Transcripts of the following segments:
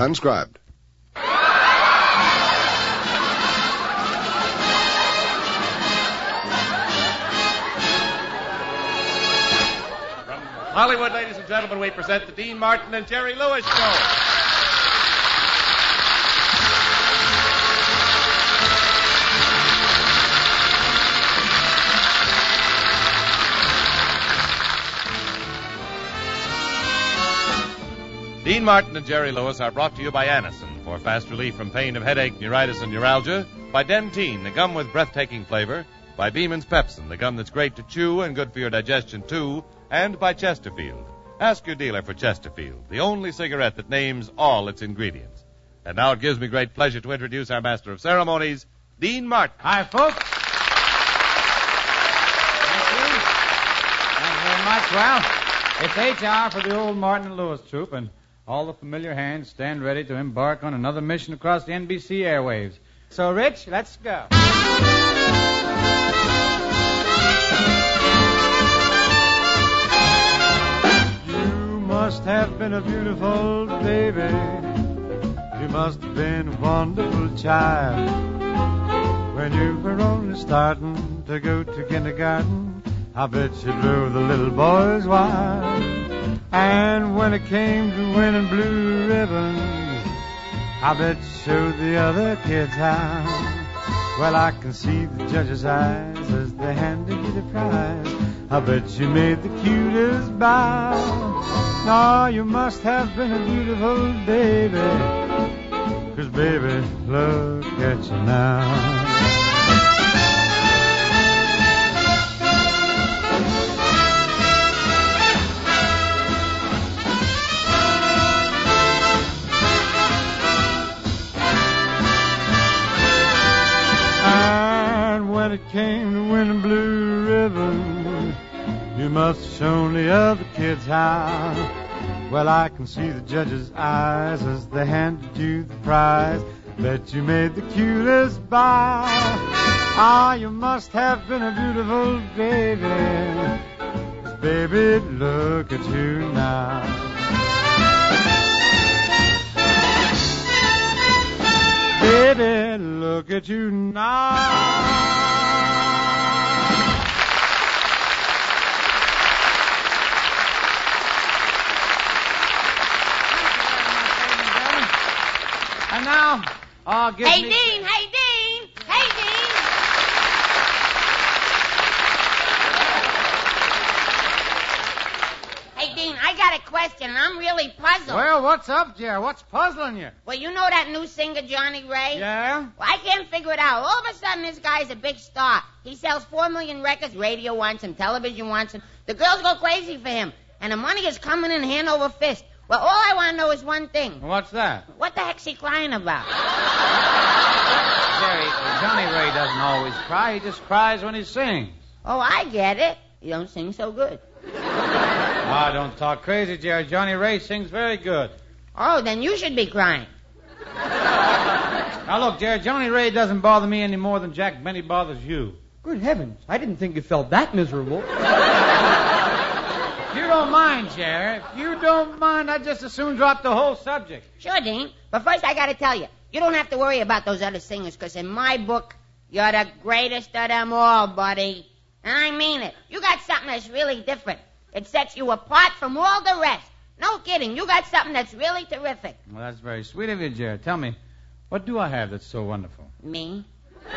Transcribed. Hollywood, ladies and gentlemen, we present the Dean Martin and Jerry Lewis Show. Dean Martin and Jerry Lewis are brought to you by Anacin for fast relief from pain of headache, neuritis, and neuralgia, by Dentyne, the gum with breathtaking flavor, by Beeman's Pepsin, the gum that's great to chew and good for your digestion too, and by Chesterfield. Ask your dealer for Chesterfield, the only cigarette that names all its ingredients. And now it gives me great pleasure to introduce our master of ceremonies, Dean Martin. Hi, folks. Thank you. Thank you very much. Well, it's HR for the old Martin and Lewis troupe, and all the familiar hands stand ready to embark on another mission across the NBC airwaves. So, Rich, let's go. You must have been a beautiful baby. You must have been a wonderful child. When you were only starting to go to kindergarten, I bet you blew the little boys wild. And when it came to winning blue ribbons, I bet showed the other kids how. Well, I can see the judge's eyes as they handed you the prize. I bet you made the cutest bow. Now you must have been a beautiful baby. Cause baby, look at you now. How. Well, I can see the judge's eyes as they handed you the prize. Bet you made the cutest bow. Ah, you must have been a beautiful baby. baby, look at you now. Baby, look at you now. Now, I'll give Hey, me... Dean! Hey, Dean! Hey, Dean! Hey, Dean, I got a question, and I'm really puzzled. Well, what's up, Jerry? What's puzzling you? Well, you know that new singer, Johnnie Ray? Yeah? Well, I can't figure it out. All of a sudden, this guy's a big star. He sells four million records. Radio wants him. Television wants him. The girls go crazy for him. And the money is coming in hand over fist. Well, all I want to know is one thing. What's that? What the heck's he crying about? Jerry, Johnnie Ray doesn't always cry. He just cries when he sings. Oh, I get it. You don't sing so good. Ah, don't talk crazy, Jerry. Johnnie Ray sings very good. Oh, then you should be crying. Now, look, Jerry, Johnnie Ray doesn't bother me any more than Jack Benny bothers you. Good heavens, I didn't think you felt that miserable. If you don't mind, Jerry, if you don't mind, I'd just as soon drop the whole subject. Sure, Dean. But first, I got to tell you, you don't have to worry about those other singers, 'cause in my book, you're the greatest of them all, buddy. And I mean it. You got something that's really different. It sets you apart from all the rest. No kidding. You got something that's really terrific. Well, that's very sweet of you, Jerry. Tell me, what do I have that's so wonderful? Me?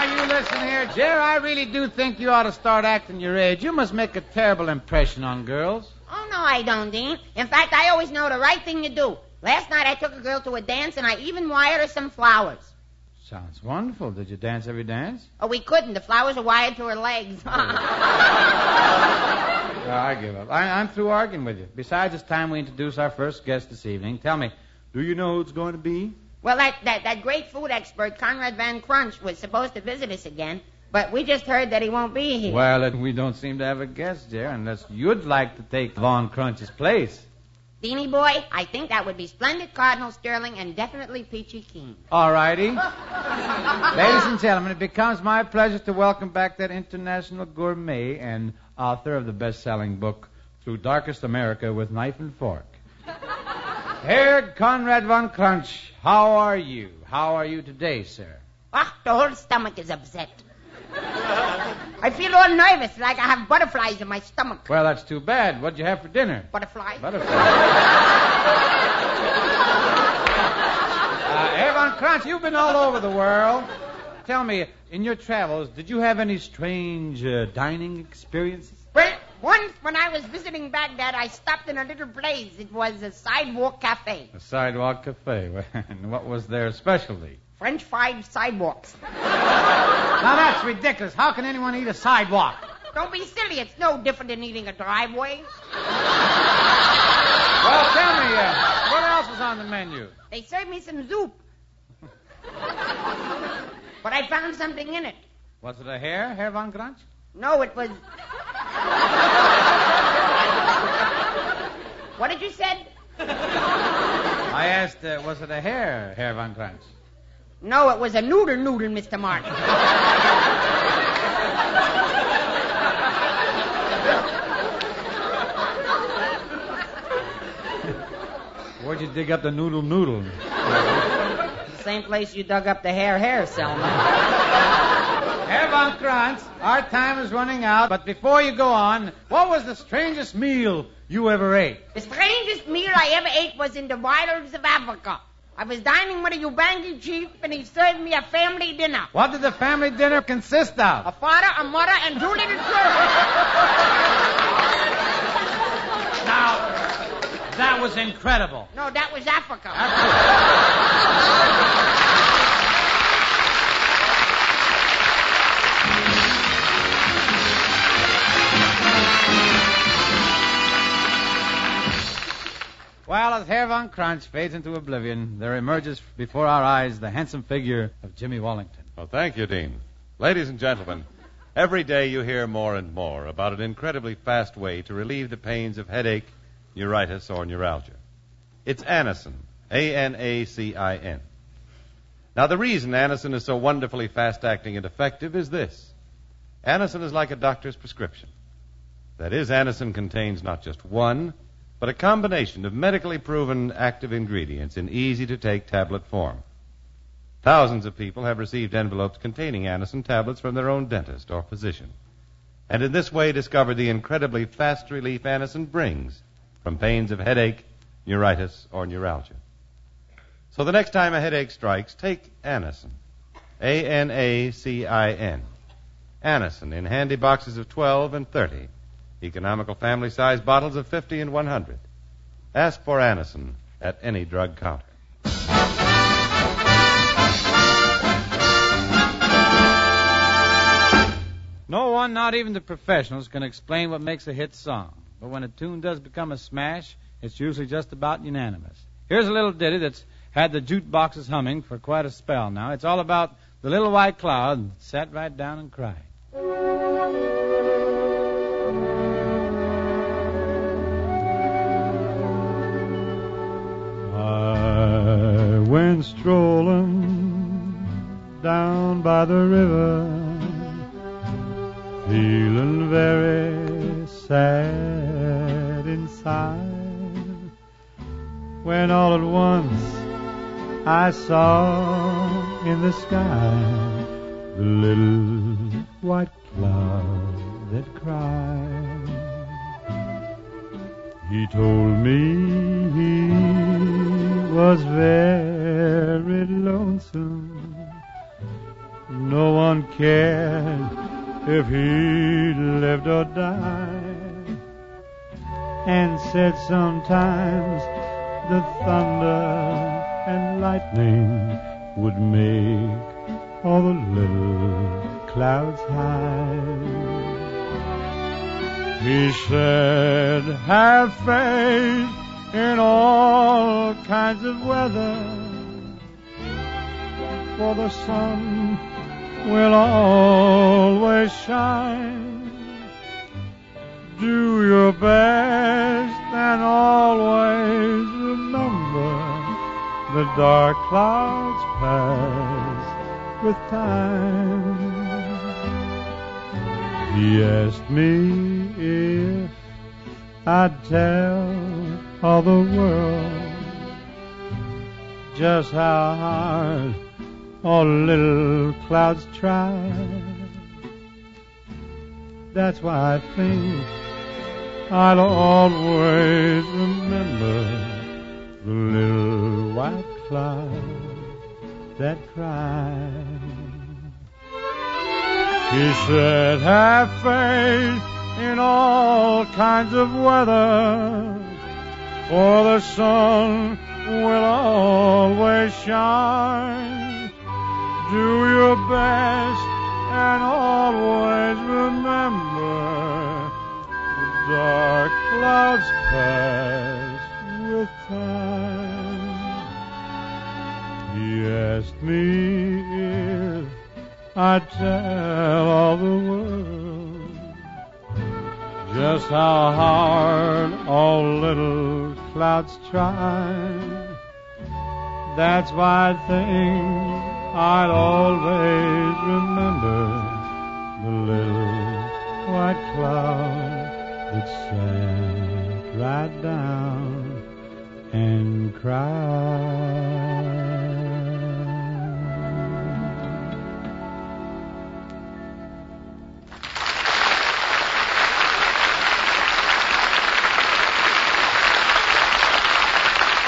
Now, you listen here, Jerry. I really do think you ought to start acting your age. You must make a terrible impression on girls. Oh, no, I don't, Dean. In fact, I always know the right thing to do. Last night, I took a girl to a dance, and I even wired her some flowers. Sounds wonderful. Did you dance every dance? Oh, we couldn't. The flowers are wired to her legs. Oh, I give up. I, I'm through arguing with you. Besides, it's time we introduce our first guest this evening. Tell me, do you know who it's going to be? Well, that, that, that great food expert, Conrad Van Crunch, was supposed to visit us again, but we just heard that he won't be here. Well, uh, we don't seem to have a guest, Jerry, unless you'd like to take Von Crunch's place. Deanie boy, I think that would be splendid Cardinal Sterling and definitely Peachy Keen. All righty. Ladies and gentlemen, it becomes my pleasure to welcome back that international gourmet and author of the best-selling book, Through Darkest America with Knife and Fork. Herr Conrad von Crunch, how are you? How are you today, sir? Ah, the whole stomach is upset. I feel all nervous, like I have butterflies in my stomach. Well, that's too bad. What'd you have for dinner? Butterflies? Butterfly. uh, Herr von Crunch, you've been all over the world. Tell me, in your travels, did you have any strange uh, dining experiences? Well, once when I was visiting Baghdad, I stopped in a little place. It was a sidewalk cafe. A sidewalk cafe. And what was their specialty? French fried sidewalks. Now that's ridiculous. How can anyone eat a sidewalk? Don't be silly. It's no different than eating a driveway. Well, tell me, uh, what else was on the menu? They served me some soup. but I found something in it. Was it a hare, Herr von Crunch? No, it was. What did you say? I asked, uh, was it a hare, Herr von Crunch? No, it was a noodle noodle, Mr. Martin. Where'd you dig up the noodle noodle? the same place you dug up the hair hair, Selma. Herr von Crunch, our time is running out, but before you go on, what was the strangest meal you ever ate? The strangest meal I ever ate was in the wilds of Africa. I was dining with a Ubangi chief, and he served me a family dinner. What did the family dinner consist of? A father, a mother, and two little children. Now, that was incredible. No, that was Africa. Well, as Herr von Crunch fades into oblivion, there emerges before our eyes the handsome figure of Jimmy Wallington. Well, thank you, Dean. Ladies and gentlemen, every day you hear more and more about an incredibly fast way to relieve the pains of headache, neuritis, or neuralgia. It's Anacin, A-N-A-C-I-N. Now, the reason Anacin is so wonderfully fast-acting and effective is this. Anacin is like a doctor's prescription. That is, Anacin contains not just one, but a combination of medically proven active ingredients in easy-to-take tablet form. Thousands of people have received envelopes containing Anacin tablets from their own dentist or physician, and in this way discovered the incredibly fast relief Anacin brings from pains of headache, neuritis, or neuralgia. So the next time a headache strikes, take Anacin. A-N-A-C-I-N. Anacin in handy boxes of 12 and 30. Economical family size bottles of 50 and 100. Ask for Anacin at any drug counter. No one, not even the professionals, can explain what makes a hit song. But when a tune does become a smash, it's usually just about unanimous. Here's a little ditty that's had the jukeboxes humming for quite a spell now. It's all about the little white cloud sat right down and cried. Strolling down by the river, feeling very sad inside. When all at once I saw in the sky the little white cloud that cried. He told me he was very lonesome. No one cared if he lived or died. And said sometimes the thunder and lightning would make all the little clouds hide. He said, have faith in all kinds of weather, for the sun will always shine. Do your best and always remember the dark clouds pass with time. He asked me if I'd tell all the world just how hard all little clouds try. That's why I think I'll always remember the little white cloud that cried. He said, have faith in all kinds of weather, for the sun will always shine. Do your best and always remember the dark clouds pass with time. He asked me if I'd tell all the world just how hard all little clouds try. That's why I think I'll always remember the little white cloud that sat right down and cried.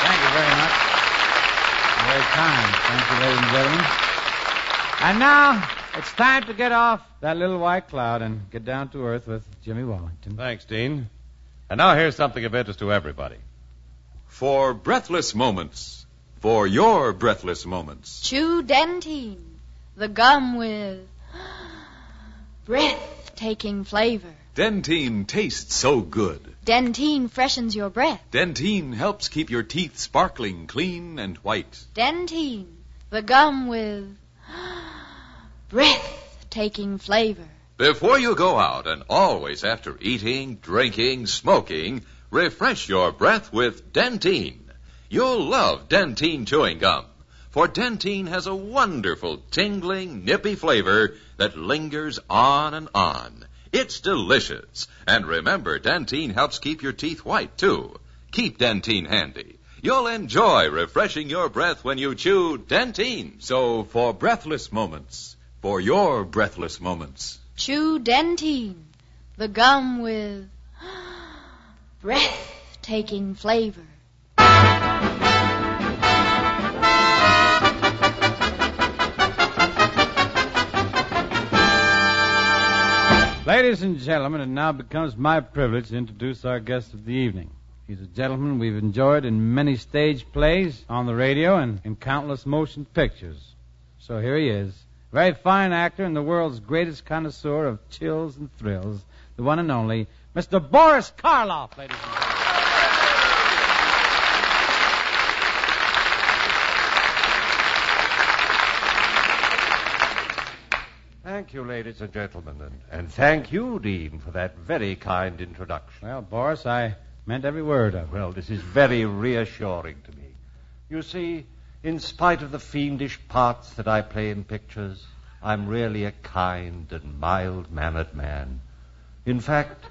Thank you very much. Very kind. Thank you, ladies and gentlemen. And now it's time to get off that little white cloud and get down to earth with Jimmy Wallington. Thanks, Dean. And now here's something of interest to everybody. For breathless moments. For your breathless moments. Chew Dentyne, the gum with breathtaking flavor. Dentyne tastes so good. Dentyne freshens your breath. Dentyne helps keep your teeth sparkling clean and white. Dentyne, the gum with breathtaking flavor. Before you go out and always after eating, drinking, smoking, refresh your breath with Dentyne. You'll love Dentyne chewing gum, for Dentyne has a wonderful tingling, nippy flavor that lingers on and on. It's delicious. And remember, Dentyne helps keep your teeth white, too. Keep Dentyne handy. You'll enjoy refreshing your breath when you chew Dentyne. So, for breathless moments, for your breathless moments, Chew Dentyne, the gum with breathtaking flavor. Ladies and gentlemen, it now becomes my privilege to introduce our guest of the evening. He's a gentleman we've enjoyed in many stage plays, on the radio, and in countless motion pictures. So here he is. Very fine actor and the world's greatest connoisseur of chills and thrills, the one and only Mr. Boris Karloff, ladies and gentlemen. Thank you, ladies and gentlemen, and, and thank you, Dean, for that very kind introduction. Well, Boris, I meant every word of it. Well, this is very reassuring to me. You see, in spite of the fiendish parts that I play in pictures, I'm really a kind and mild mannered man. In fact,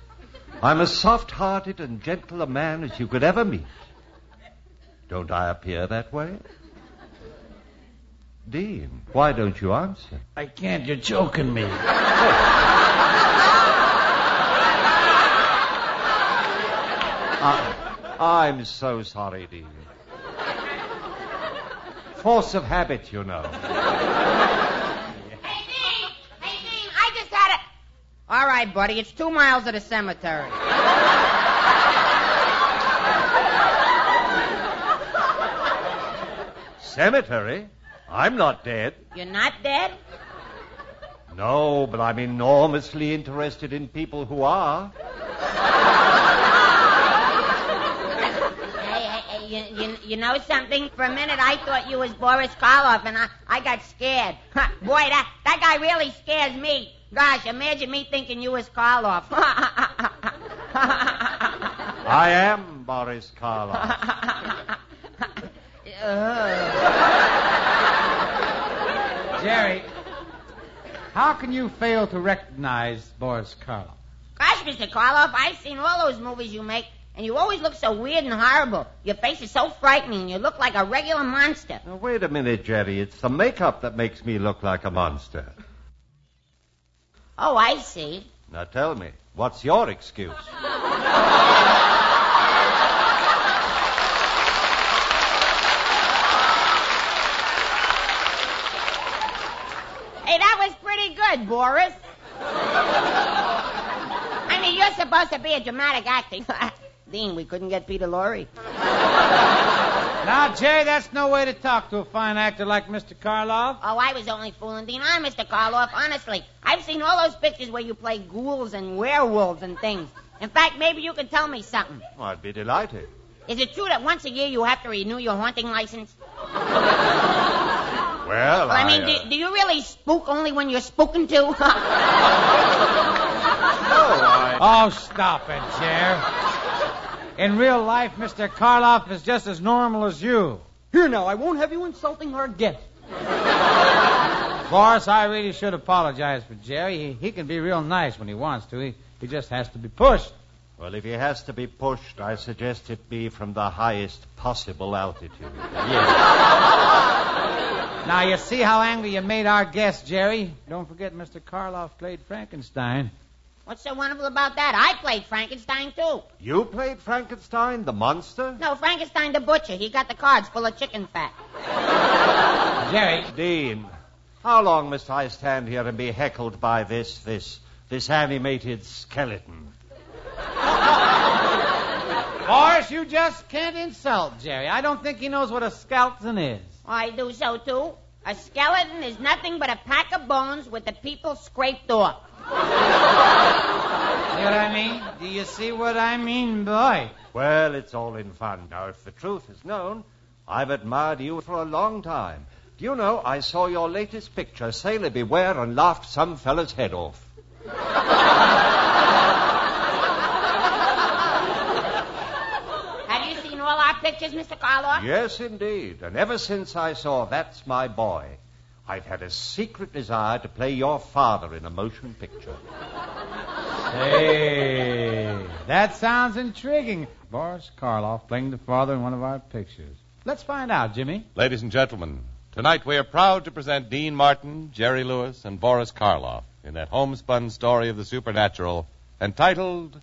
I'm as soft hearted and gentle a man as you could ever meet. Don't I appear that way? Dean, why don't you answer? I can't. You're choking me. I, I'm so sorry, Dean. Force of habit, you know. Hey, Dean! Hey, Dean, I just had it. All right, buddy, it's two miles to the cemetery. Cemetery? I'm not dead. You're not dead? No, but I'm enormously interested in people who are. Hey, hey, hey, you, you, you know something? For a minute, I thought you was Boris Karloff, and I, I got scared. Boy, that, that guy really scares me. Gosh, imagine me thinking you was Karloff. I am Boris Karloff. Oh. Jerry, how can you fail to recognize Boris Karloff? Gosh, Mr. Karloff, I've seen all those movies you make, and you always look so weird and horrible. Your face is so frightening. You look like a regular monster. Now, wait a minute, Jerry. It's the makeup that makes me look like a monster. Oh, I see. Now tell me, what's your excuse? Hey, that was pretty good, Boris. I mean, you're supposed to be a dramatic actor. Dean, we couldn't get Peter Lorre. Now, Jerry, that's no way to talk to a fine actor like Mr. Karloff. Oh, I was only fooling Dean. I'm Mr. Karloff, honestly. I've seen all those pictures where you play ghouls and werewolves and things. In fact, maybe you could tell me something. Oh, I'd be delighted. Is it true that once a year you have to renew your haunting license? Well, Well, I mean, uh, do, do you really spook only when you're spoken to? no, I... Oh, stop it, Jerry. In real life, Mr. Karloff is just as normal as you. Here now, I won't have you insulting our guest. Boris, I really should apologize for Jerry. He, he can be real nice when he wants to. He, he just has to be pushed. Well, if he has to be pushed, I suggest it be from the highest possible altitude. Yes. now, you see how angry you made our guest, Jerry? Don't forget Mr. Karloff played Frankenstein. What's so wonderful about that? I played Frankenstein, too. You played Frankenstein, the monster? No, Frankenstein the butcher. He got the cards full of chicken fat. Jerry, Dean, how long must I stand here and be heckled by this, this, this animated skeleton? Boris, you just can't insult Jerry. I don't think he knows what a skeleton is. I do so, too. A skeleton is nothing but a pack of bones with the people scraped off. See what I mean? Do you see what I mean, boy? Well, it's all in fun. Now, if the truth is known, I've admired you for a long time. Do you know, I saw your latest picture, Sailor Beware, and laughed some fella's head off. Have you seen all our pictures, Mr. Karloff? Yes, indeed. And ever since I saw That's My Boy, I've had a secret desire to play your father in a motion picture. Hey, that sounds intriguing. Boris Karloff playing the father in one of our pictures. Let's find out, Jimmy. Ladies and gentlemen, tonight we are proud to present Dean Martin, Jerry Lewis, and Boris Karloff in that homespun story of the supernatural entitled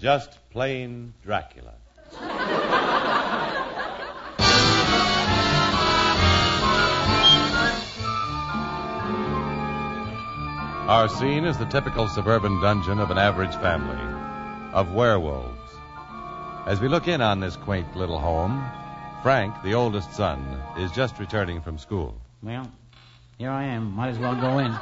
Just Plain Dracula. Our scene is the typical suburban dungeon of an average family, of werewolves. As we look in on this quaint little home, Frank, the oldest son, is just returning from school. Well, here I am. Might as well go in.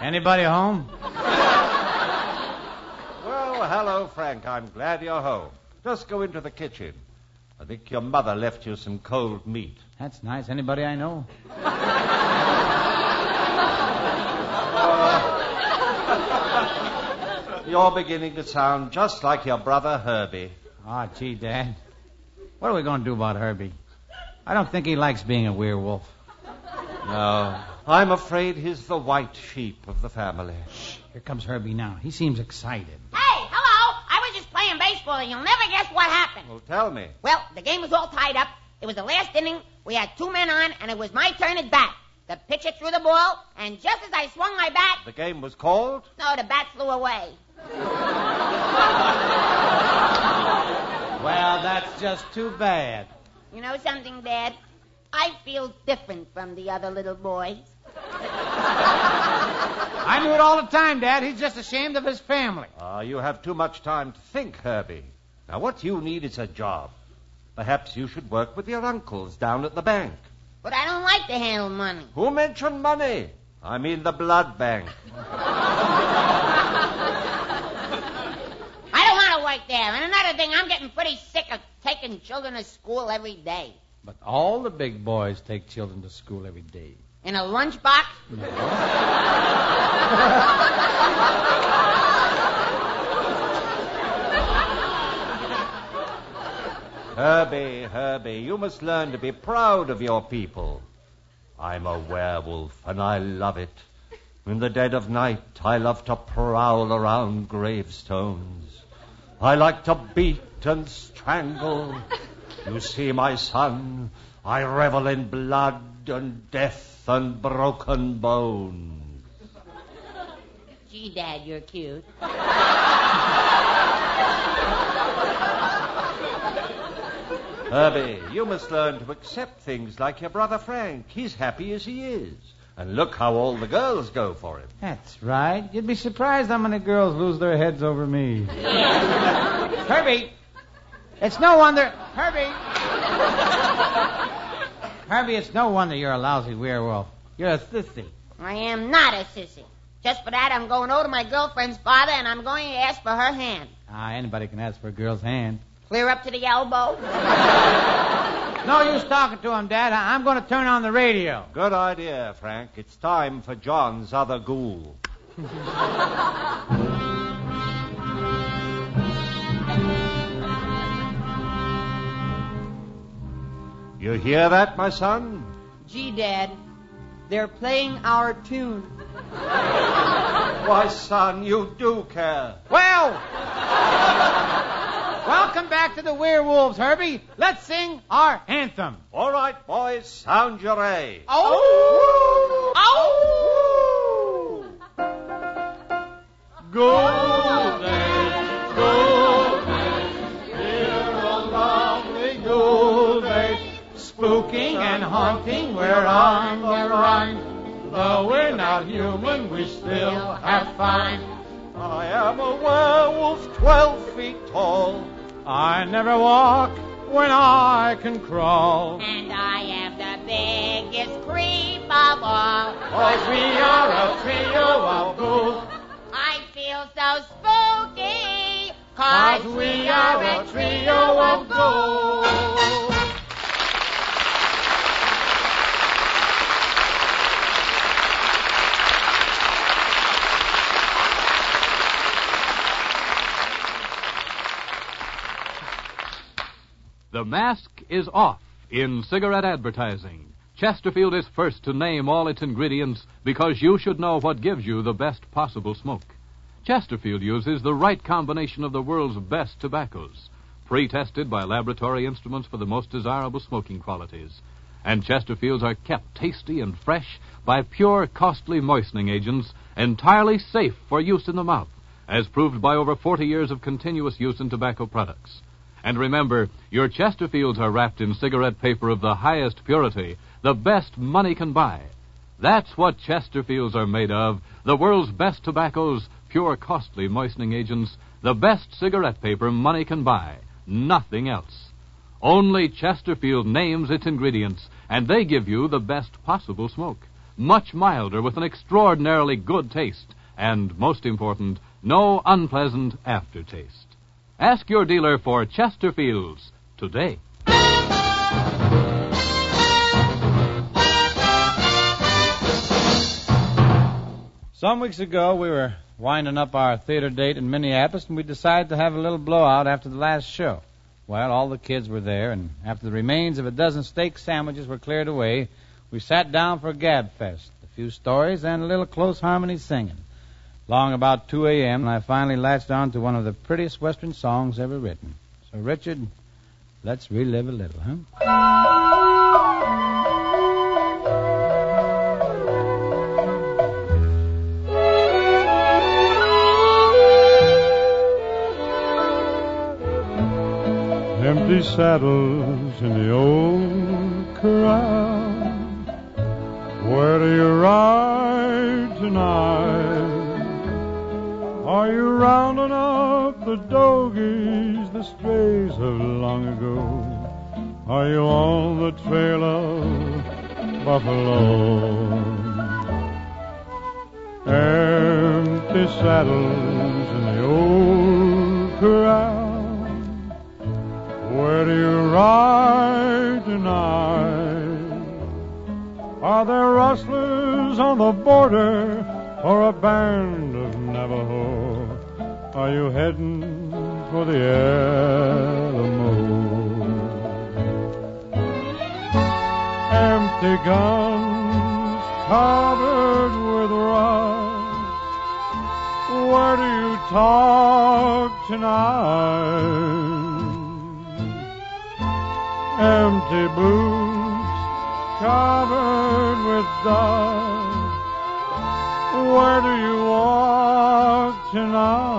Anybody home? Well, hello, Frank. I'm glad you're home. Just go into the kitchen. I think your mother left you some cold meat. That's nice. Anybody I know? You're beginning to sound just like your brother Herbie. Ah, gee, Dad. What are we going to do about Herbie? I don't think he likes being a werewolf. No, I'm afraid he's the white sheep of the family. Here comes Herbie now. He seems excited. Hey, hello. I was just playing baseball, and you'll never guess what happened. Well, tell me. Well, the game was all tied up. It was the last inning. We had two men on, and it was my turn at bat. The pitcher threw the ball, and just as I swung my bat, The game was called? no, the bat flew away. Well, that's just too bad. You know something, Dad? I feel different from the other little boys. I knew it all the time, Dad. He's just ashamed of his family. Ah, you have too much time to think, Herbie. Now, what you need is a job. Perhaps you should work with your uncles down at the bank. But I don't like to handle money. Who mentioned money? I mean the blood bank. I don't want to work there. And another thing, I'm getting pretty sick of taking children to school every day. But all the big boys take children to school every day. In a lunchbox? Herbie, Herbie, you must learn to be proud of your people. I'm a werewolf, and I love it. In the dead of night, I love to prowl around gravestones. I like to beat and strangle. You see, my son, I revel in blood and death and broken bones. Gee, Dad, you're cute. Herbie, you must learn to accept things like your brother Frank. He's happy as he is. And look how all the girls go for him. That's right. You'd be surprised how many girls lose their heads over me. Herbie, it's no wonder. Herbie. Harvey, it's no wonder you're a lousy werewolf. You're a sissy. I am not a sissy. Just for that, I'm going over to my girlfriend's father and I'm going to ask for her hand. Ah, anybody can ask for a girl's hand. Clear up to the elbow. No use talking to him, Dad. I- I'm going to turn on the radio. Good idea, Frank. It's time for John's other ghoul. You hear that, my son? Gee, Dad, they're playing our tune. Why, son, you do care. Well, welcome back to the werewolves, Herbie. Let's sing our anthem. All right, boys, sound your A. Oh! oh! oh! oh! Golden, golden, Spooking and haunting, we're on the run. Though we're not human, we still have fun. I am a werewolf twelve feet tall. I never walk when I can crawl. And I am the biggest creep of all. Cause we are a trio of ghouls. I feel so spooky. Cause we are a trio of ghouls. The mask is off in cigarette advertising. Chesterfield is first to name all its ingredients because you should know what gives you the best possible smoke. Chesterfield uses the right combination of the world's best tobaccos, pre tested by laboratory instruments for the most desirable smoking qualities. And Chesterfields are kept tasty and fresh by pure, costly moistening agents entirely safe for use in the mouth, as proved by over 40 years of continuous use in tobacco products. And remember, your Chesterfields are wrapped in cigarette paper of the highest purity, the best money can buy. That's what Chesterfields are made of, the world's best tobaccos, pure costly moistening agents, the best cigarette paper money can buy. Nothing else. Only Chesterfield names its ingredients, and they give you the best possible smoke. Much milder with an extraordinarily good taste, and most important, no unpleasant aftertaste. Ask your dealer for Chesterfields today. Some weeks ago, we were winding up our theater date in Minneapolis, and we decided to have a little blowout after the last show. Well, all the kids were there, and after the remains of a dozen steak sandwiches were cleared away, we sat down for a gab fest, a few stories, and a little close harmony singing. Long about 2 a.m., I finally latched on to one of the prettiest Western songs ever written. So, Richard, let's relive a little, huh? Empty saddles in the old corral. Where do you ride tonight? Are you rounding up the dogies, the strays of long ago? Are you on the trail of buffalo? Empty saddles in the old corral. Where do you ride tonight? Are there rustlers on the border or a band? Are you heading for the Alamo? Empty guns covered with rust. Where do you talk tonight? Empty boots covered with dust. Where do you walk tonight?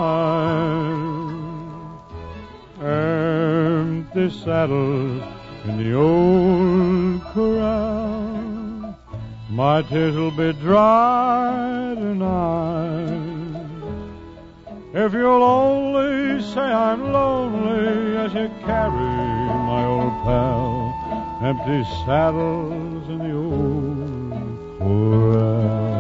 Empty saddles in the old corral. My tears will be dry tonight. If you'll only say I'm lonely as you carry my old pal, empty saddles in the old corral.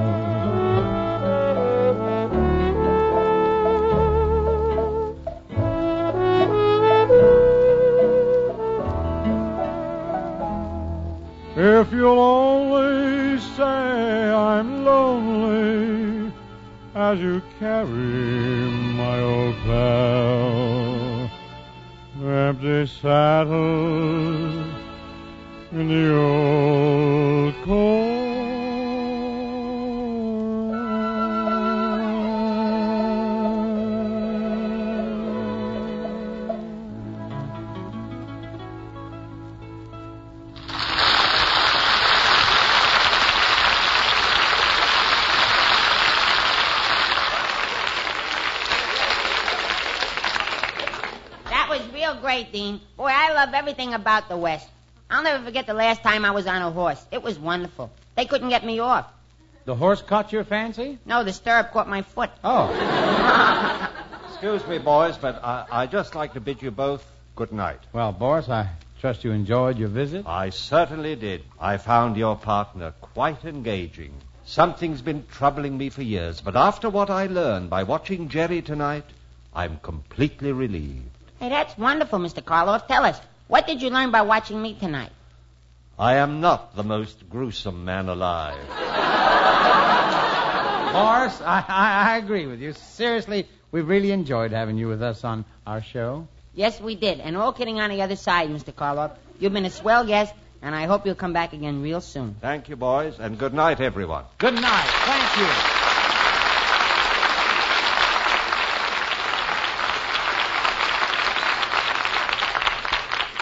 As you carry my old pal, empty saddle in the old That great, Dean. Boy, I love everything about the West. I'll never forget the last time I was on a horse. It was wonderful. They couldn't get me off. The horse caught your fancy? No, the stirrup caught my foot. Oh. Excuse me, boys, but I, I'd just like to bid you both good night. Well, Boris, I trust you enjoyed your visit. I certainly did. I found your partner quite engaging. Something's been troubling me for years, but after what I learned by watching Jerry tonight, I'm completely relieved. Hey, that's wonderful, Mr. Karloff. Tell us, what did you learn by watching me tonight? I am not the most gruesome man alive. Boris, I, I, I agree with you. Seriously, we really enjoyed having you with us on our show. Yes, we did. And all kidding on the other side, Mr. Karloff, you've been a swell guest, and I hope you'll come back again real soon. Thank you, boys, and good night, everyone. Good night. Thank you.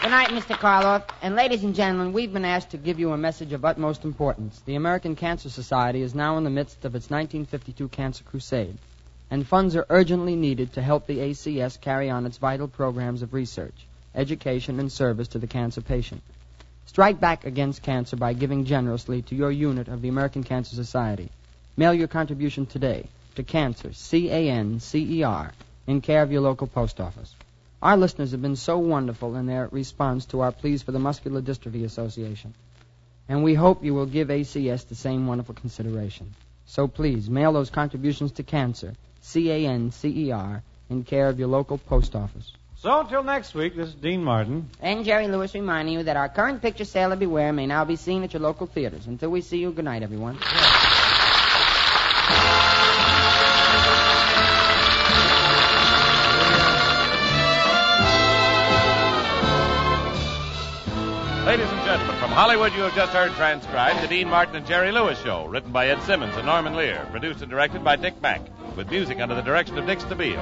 Good night, Mr. Karloff. And ladies and gentlemen, we've been asked to give you a message of utmost importance. The American Cancer Society is now in the midst of its 1952 Cancer Crusade, and funds are urgently needed to help the ACS carry on its vital programs of research, education, and service to the cancer patient. Strike back against cancer by giving generously to your unit of the American Cancer Society. Mail your contribution today to Cancer, C A N C E R, in care of your local post office. Our listeners have been so wonderful in their response to our pleas for the Muscular Dystrophy Association. And we hope you will give ACS the same wonderful consideration. So please, mail those contributions to Cancer, C A N C E R, in care of your local post office. So until next week, this is Dean Martin. And Jerry Lewis reminding you that our current picture, Sailor Beware, may now be seen at your local theaters. Until we see you, good night, everyone. Ladies and gentlemen, from Hollywood, you have just heard transcribed the Dean Martin and Jerry Lewis Show, written by Ed Simmons and Norman Lear, produced and directed by Dick Mack, with music under the direction of Dick Stabile,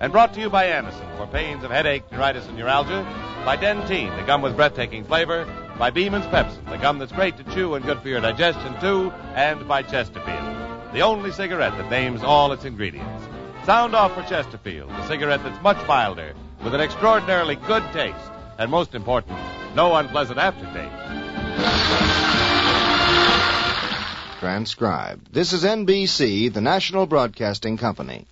and brought to you by Anacin for pains of headache, neuritis, and neuralgia, by Dentyne, the gum with breathtaking flavor, by Beeman's Pepsin, the gum that's great to chew and good for your digestion too, and by Chesterfield, the only cigarette that names all its ingredients. Sound off for Chesterfield, the cigarette that's much milder, with an extraordinarily good taste, and most important, no unpleasant aftertaste. Transcribed. This is NBC, the national broadcasting company.